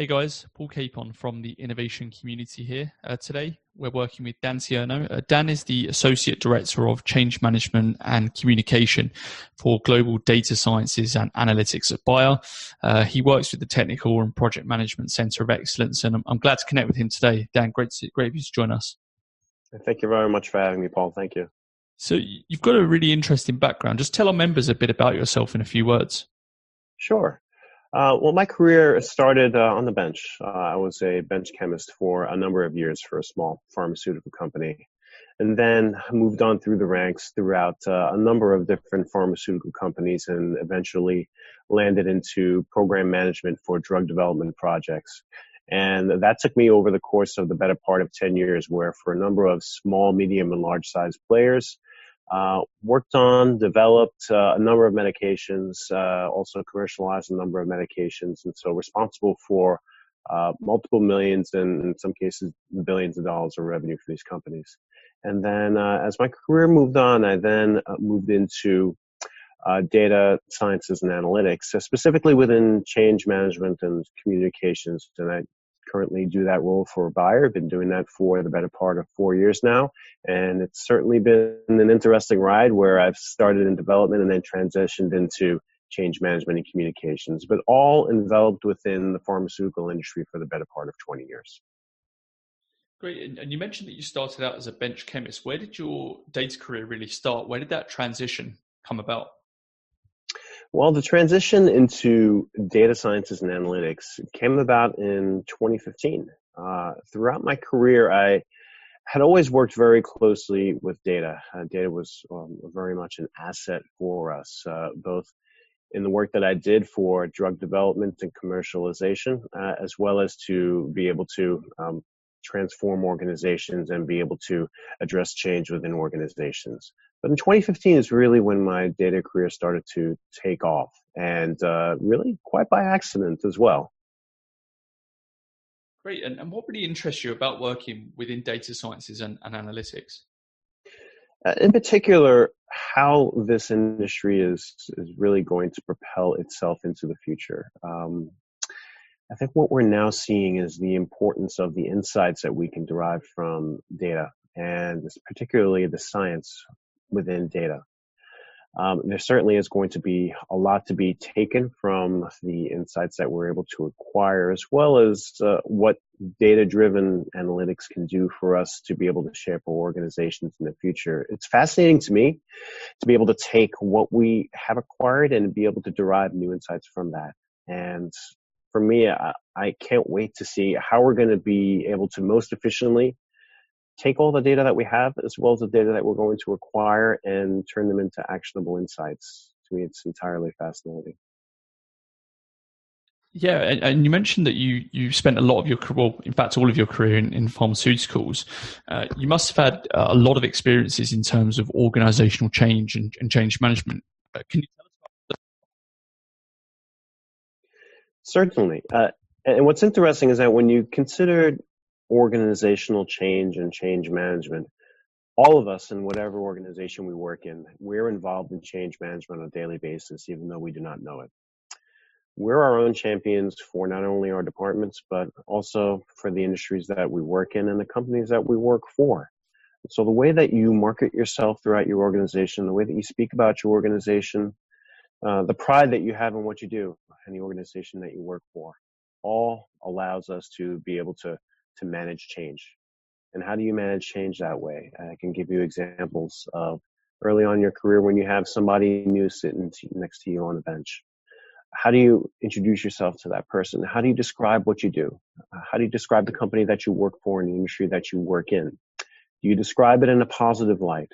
Hey guys, Paul Capon from the innovation community here. Uh, today we're working with Dan Tierno. Uh, Dan is the Associate Director of Change Management and Communication for Global Data Sciences and Analytics at Bayer. Uh, he works with the Technical and Project Management Center of Excellence, and I'm, I'm, glad to connect with him today. Dan, great, to, great of you to join us. Thank you very much for having me, Paul. Thank you. So you've got a really interesting background. Just tell our members a bit about yourself in a few words. Sure. Uh, well, my career started uh, on the bench. Uh, I was a bench chemist for a number of years for a small pharmaceutical company, and then moved on through the ranks throughout uh, a number of different pharmaceutical companies, and eventually landed into program management for drug development projects. And that took me over the course of the better part of 10 years, where for a number of small, medium, and large sized players, uh, worked on, developed uh, a number of medications, uh, also commercialized a number of medications, and so responsible for uh, multiple millions and in some cases billions of dollars of revenue for these companies. And then uh, as my career moved on, I then moved into data sciences and analytics, specifically within change management and communications. And I currently do that role for Bayer. I've been doing that for the better part of four years now. And it's certainly been an interesting ride where I've started in development and then transitioned into change management and communications, but all enveloped within the pharmaceutical industry for the better part of 20 years. Great. And you mentioned that you started out as a bench chemist. Where did your data career really start? Where did that transition come about? Well, the transition into data sciences and analytics came about in 2015. Uh, throughout my career, I had always worked very closely with data. Uh, data was um, very much an asset for us, uh, both in the work that I did for drug development and commercialization, uh, as well as to be able to um, transform organizations and be able to address change within organizations. But in 2015 is really when my data career started to take off, and uh, really quite by accident as well. Great. And, and what really interests you about working within data sciences and, and analytics? Uh, in particular, how this industry is is really going to propel itself into the future. Um, I think what we're now seeing is the importance of the insights that we can derive from data, and particularly the science within data. Um, there certainly is going to be a lot to be taken from the insights that we're able to acquire, as well as uh, what data driven analytics can do for us to be able to shape our organizations in the future. It's fascinating to me to be able to take what we have acquired and be able to derive new insights from that. And for me, I, I can't wait to see how we're going to be able to most efficiently take all the data that we have as well as the data that we're going to acquire and turn them into actionable insights. To me, it's entirely fascinating. Yeah, and, and, you mentioned that you you spent a lot of your well, in fact, all of your career in, in pharmaceuticals. Uh, you must have had a lot of experiences in terms of organizational change and, and change management. Uh, can you tell us about that? Certainly. Uh, and what's interesting is that when you consider organizational change and change management. All of us in whatever organization we work in, we're involved in change management on a daily basis, even though we do not know it. We're our own champions for not only our departments, but also for the industries that we work in and the companies that we work for. So the way that you market yourself throughout your organization, the way that you speak about your organization, uh, the pride that you have in what you do and the organization that you work for, all allows us to be able to to manage change. And how do you manage change that way? I can give you examples of early on in your career when you have somebody new sitting next to you on a bench. How do you introduce yourself to that person? How do you describe what you do? How do you describe the company that you work for and the industry that you work in? Do you describe it in a positive light?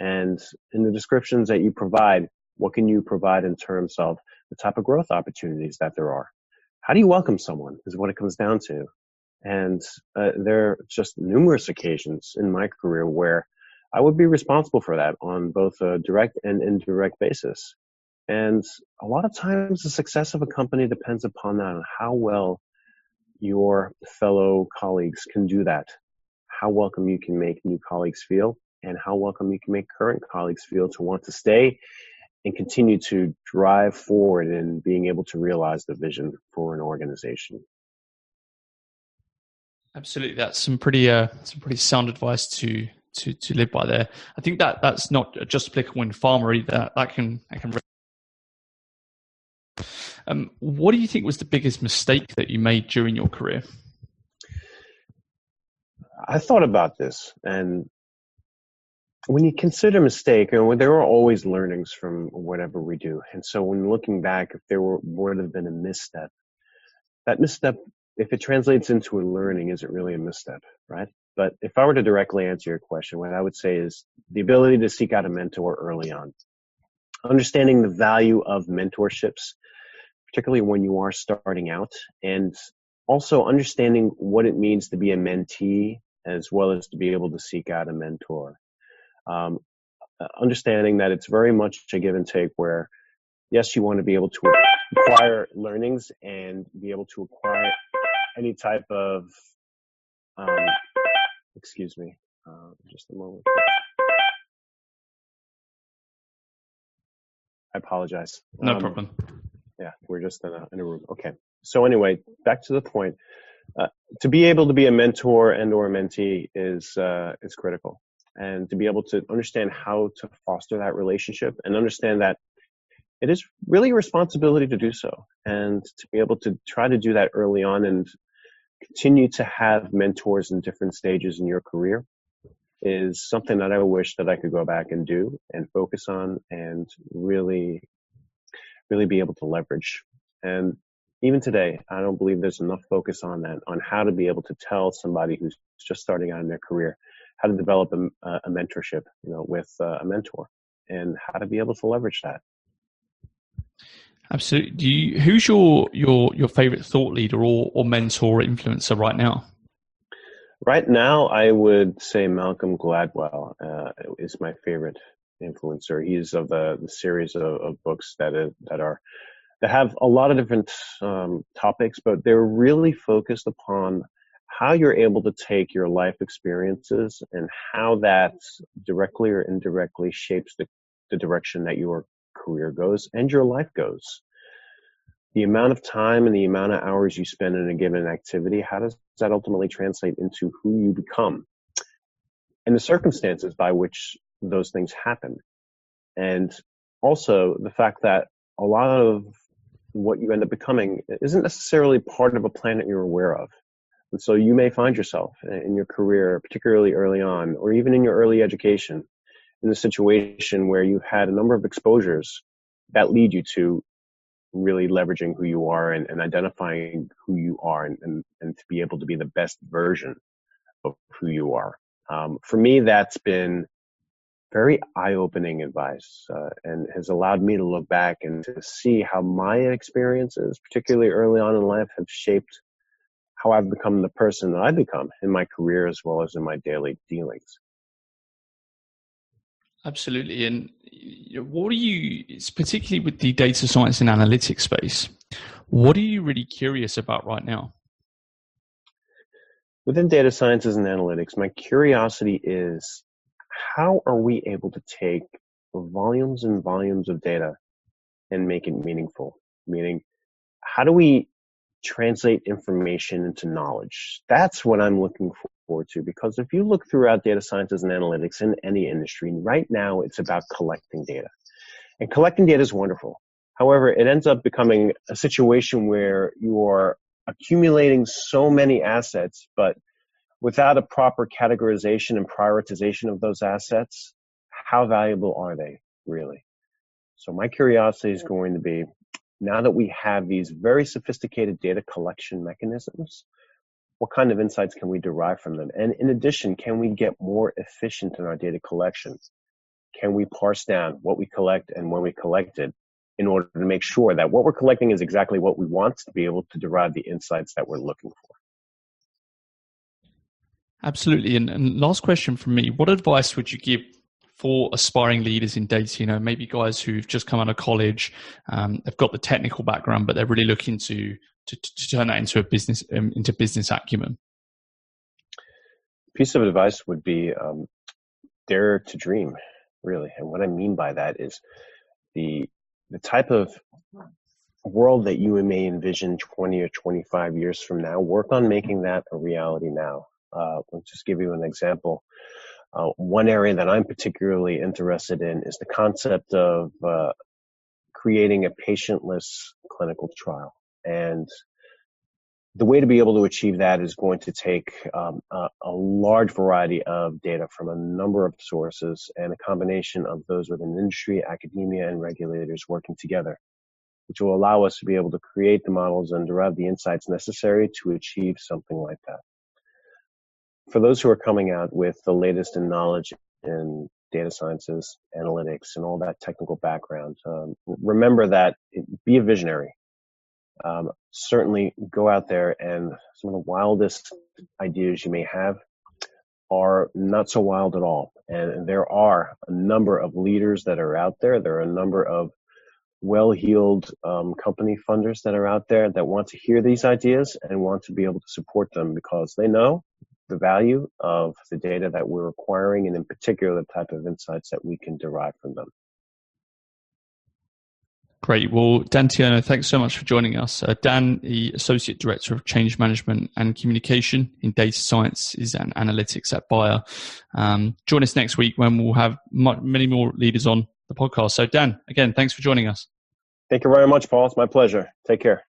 And in the descriptions that you provide, what can you provide in terms of the type of growth opportunities that there are? How do you welcome someone is what it comes down to. And uh, there are just numerous occasions in my career where I would be responsible for that on both a direct and indirect basis. And a lot of times the success of a company depends upon that and how well your fellow colleagues can do that, how welcome you can make new colleagues feel, and how welcome you can make current colleagues feel to want to stay and continue to drive forward in being able to realize the vision for an organization. Absolutely, that's some pretty uh, some pretty sound advice to to to live by there. I think that that's not just applicable in pharma either. That can that can. Um, what do you think was the biggest mistake that you made during your career? I thought about this, and when you consider mistake, you know, there are always learnings from whatever we do. And so, when looking back, if there were, would have been a misstep, that misstep, if it translates into a learning, is it really a misstep, right? But if I were to directly answer your question, what I would say is the ability to seek out a mentor early on, understanding the value of mentorships, particularly when you are starting out, and also understanding what it means to be a mentee as well as to be able to seek out a mentor. Um, understanding that it's very much a give and take where, yes, you want to be able to acquire learnings and be able to acquire any type of um, excuse me, uh, just a moment. I apologize. No um, problem. Yeah, we're just in a, in a room. Okay. So anyway, back to the point. Uh, to be able to be a mentor and or a mentee is uh, is critical, and to be able to understand how to foster that relationship and understand that it is really a responsibility to do so, and to be able to try to do that early on and continue to have mentors in different stages in your career is something that I wish that I could go back and do and focus on and really, really be able to leverage. And even today, I don't believe there's enough focus on that, on how to be able to tell somebody who's just starting out in their career how to develop a, a mentorship, you know, with uh, a mentor and how to be able to leverage that. Absolutely. Do you, who's your your your favorite thought leader or, or mentor or influencer right now? Right now, I would say Malcolm Gladwell uh, is my favorite influencer. He's of the, the series of, of books that that are that have a lot of different um, topics, but they're really focused upon how you're able to take your life experiences and how that directly or indirectly shapes the, the direction that your career goes and your life goes. The amount of time and the amount of hours you spend in a given activity, how does that ultimately translate into who you become and the circumstances by which those things happen? And also the fact that a lot of what you end up becoming isn't necessarily part of a plan that you're aware of. And so you may find yourself in your career, particularly early on, or even in your early education, in a situation where you've had a number of exposures that lead you to really leveraging who you are and, and identifying who you are and, and, and, to be able to be the best version of who you are. Um, for me, that's been very eye-opening advice uh, and has allowed me to look back and to see how my experiences, particularly early on in life, have shaped how I've become the person that I've become in my career as well as in my daily dealings. Absolutely. And what are you, particularly with the data science and analytics space, what are you really curious about right now? Within data sciences and analytics, my curiosity is how are we able to take volumes and volumes of data and make it meaningful? Meaning, how do we translate information into knowledge? That's what I'm looking forward to because if you look throughout data sciences and analytics in any industry, right now it's about collecting data. And collecting data is wonderful. However, it ends up becoming a situation where you are accumulating so many assets, but without a proper categorization and prioritization of those assets, how valuable are they really? So my curiosity is going to be now that we have these very sophisticated data collection mechanisms, what kind of insights can we derive from them? And in addition, can we get more efficient in our data collection? Can we parse down what we collect and when we collect it in order to make sure that what we're collecting is exactly what we want to be able to derive the insights that we're looking for? Absolutely. And, and last question from me What advice would you give for aspiring leaders in data, you know, maybe guys who've just come out of college, um, they've got the technical background, but they're really looking to to, to turn that into a business um, into business acumen. Piece of advice would be um, dare to dream, really, and what I mean by that is the the type of world that you may envision 20 or 25 years from now, work on making that a reality now. Uh, let's just give you an example. Uh, one area that I'm particularly interested in is the concept of uh, creating a patientless clinical trial. And the way to be able to achieve that is going to take um, a, a, large variety of data from a number of sources and a combination of those within industry, academia, and regulators working together, which will allow us to be able to create the models and derive the insights necessary to achieve something like that. For those who are coming out with the latest in knowledge in data sciences, analytics, and all that technical background, um, remember that be a visionary um, certainly go out there and some of the wildest ideas you may have are not so wild at all. And there are a number of leaders that are out there. There are a number of well-heeled um, company funders that are out there that want to hear these ideas and want to be able to support them because they know the value of the data that we're acquiring and in particular the type of insights that we can derive from them. Great. Well, Dan Tierno, thanks so much for joining us. Uh, Dan, the Associate Director of Change Management and Communication in Data Sciences and Analytics at Bayer. Um, join us next week when we'll have many more leaders on the podcast. So, Dan, again, thanks for joining us. Thank you very much, Paul. It's my pleasure. Take care.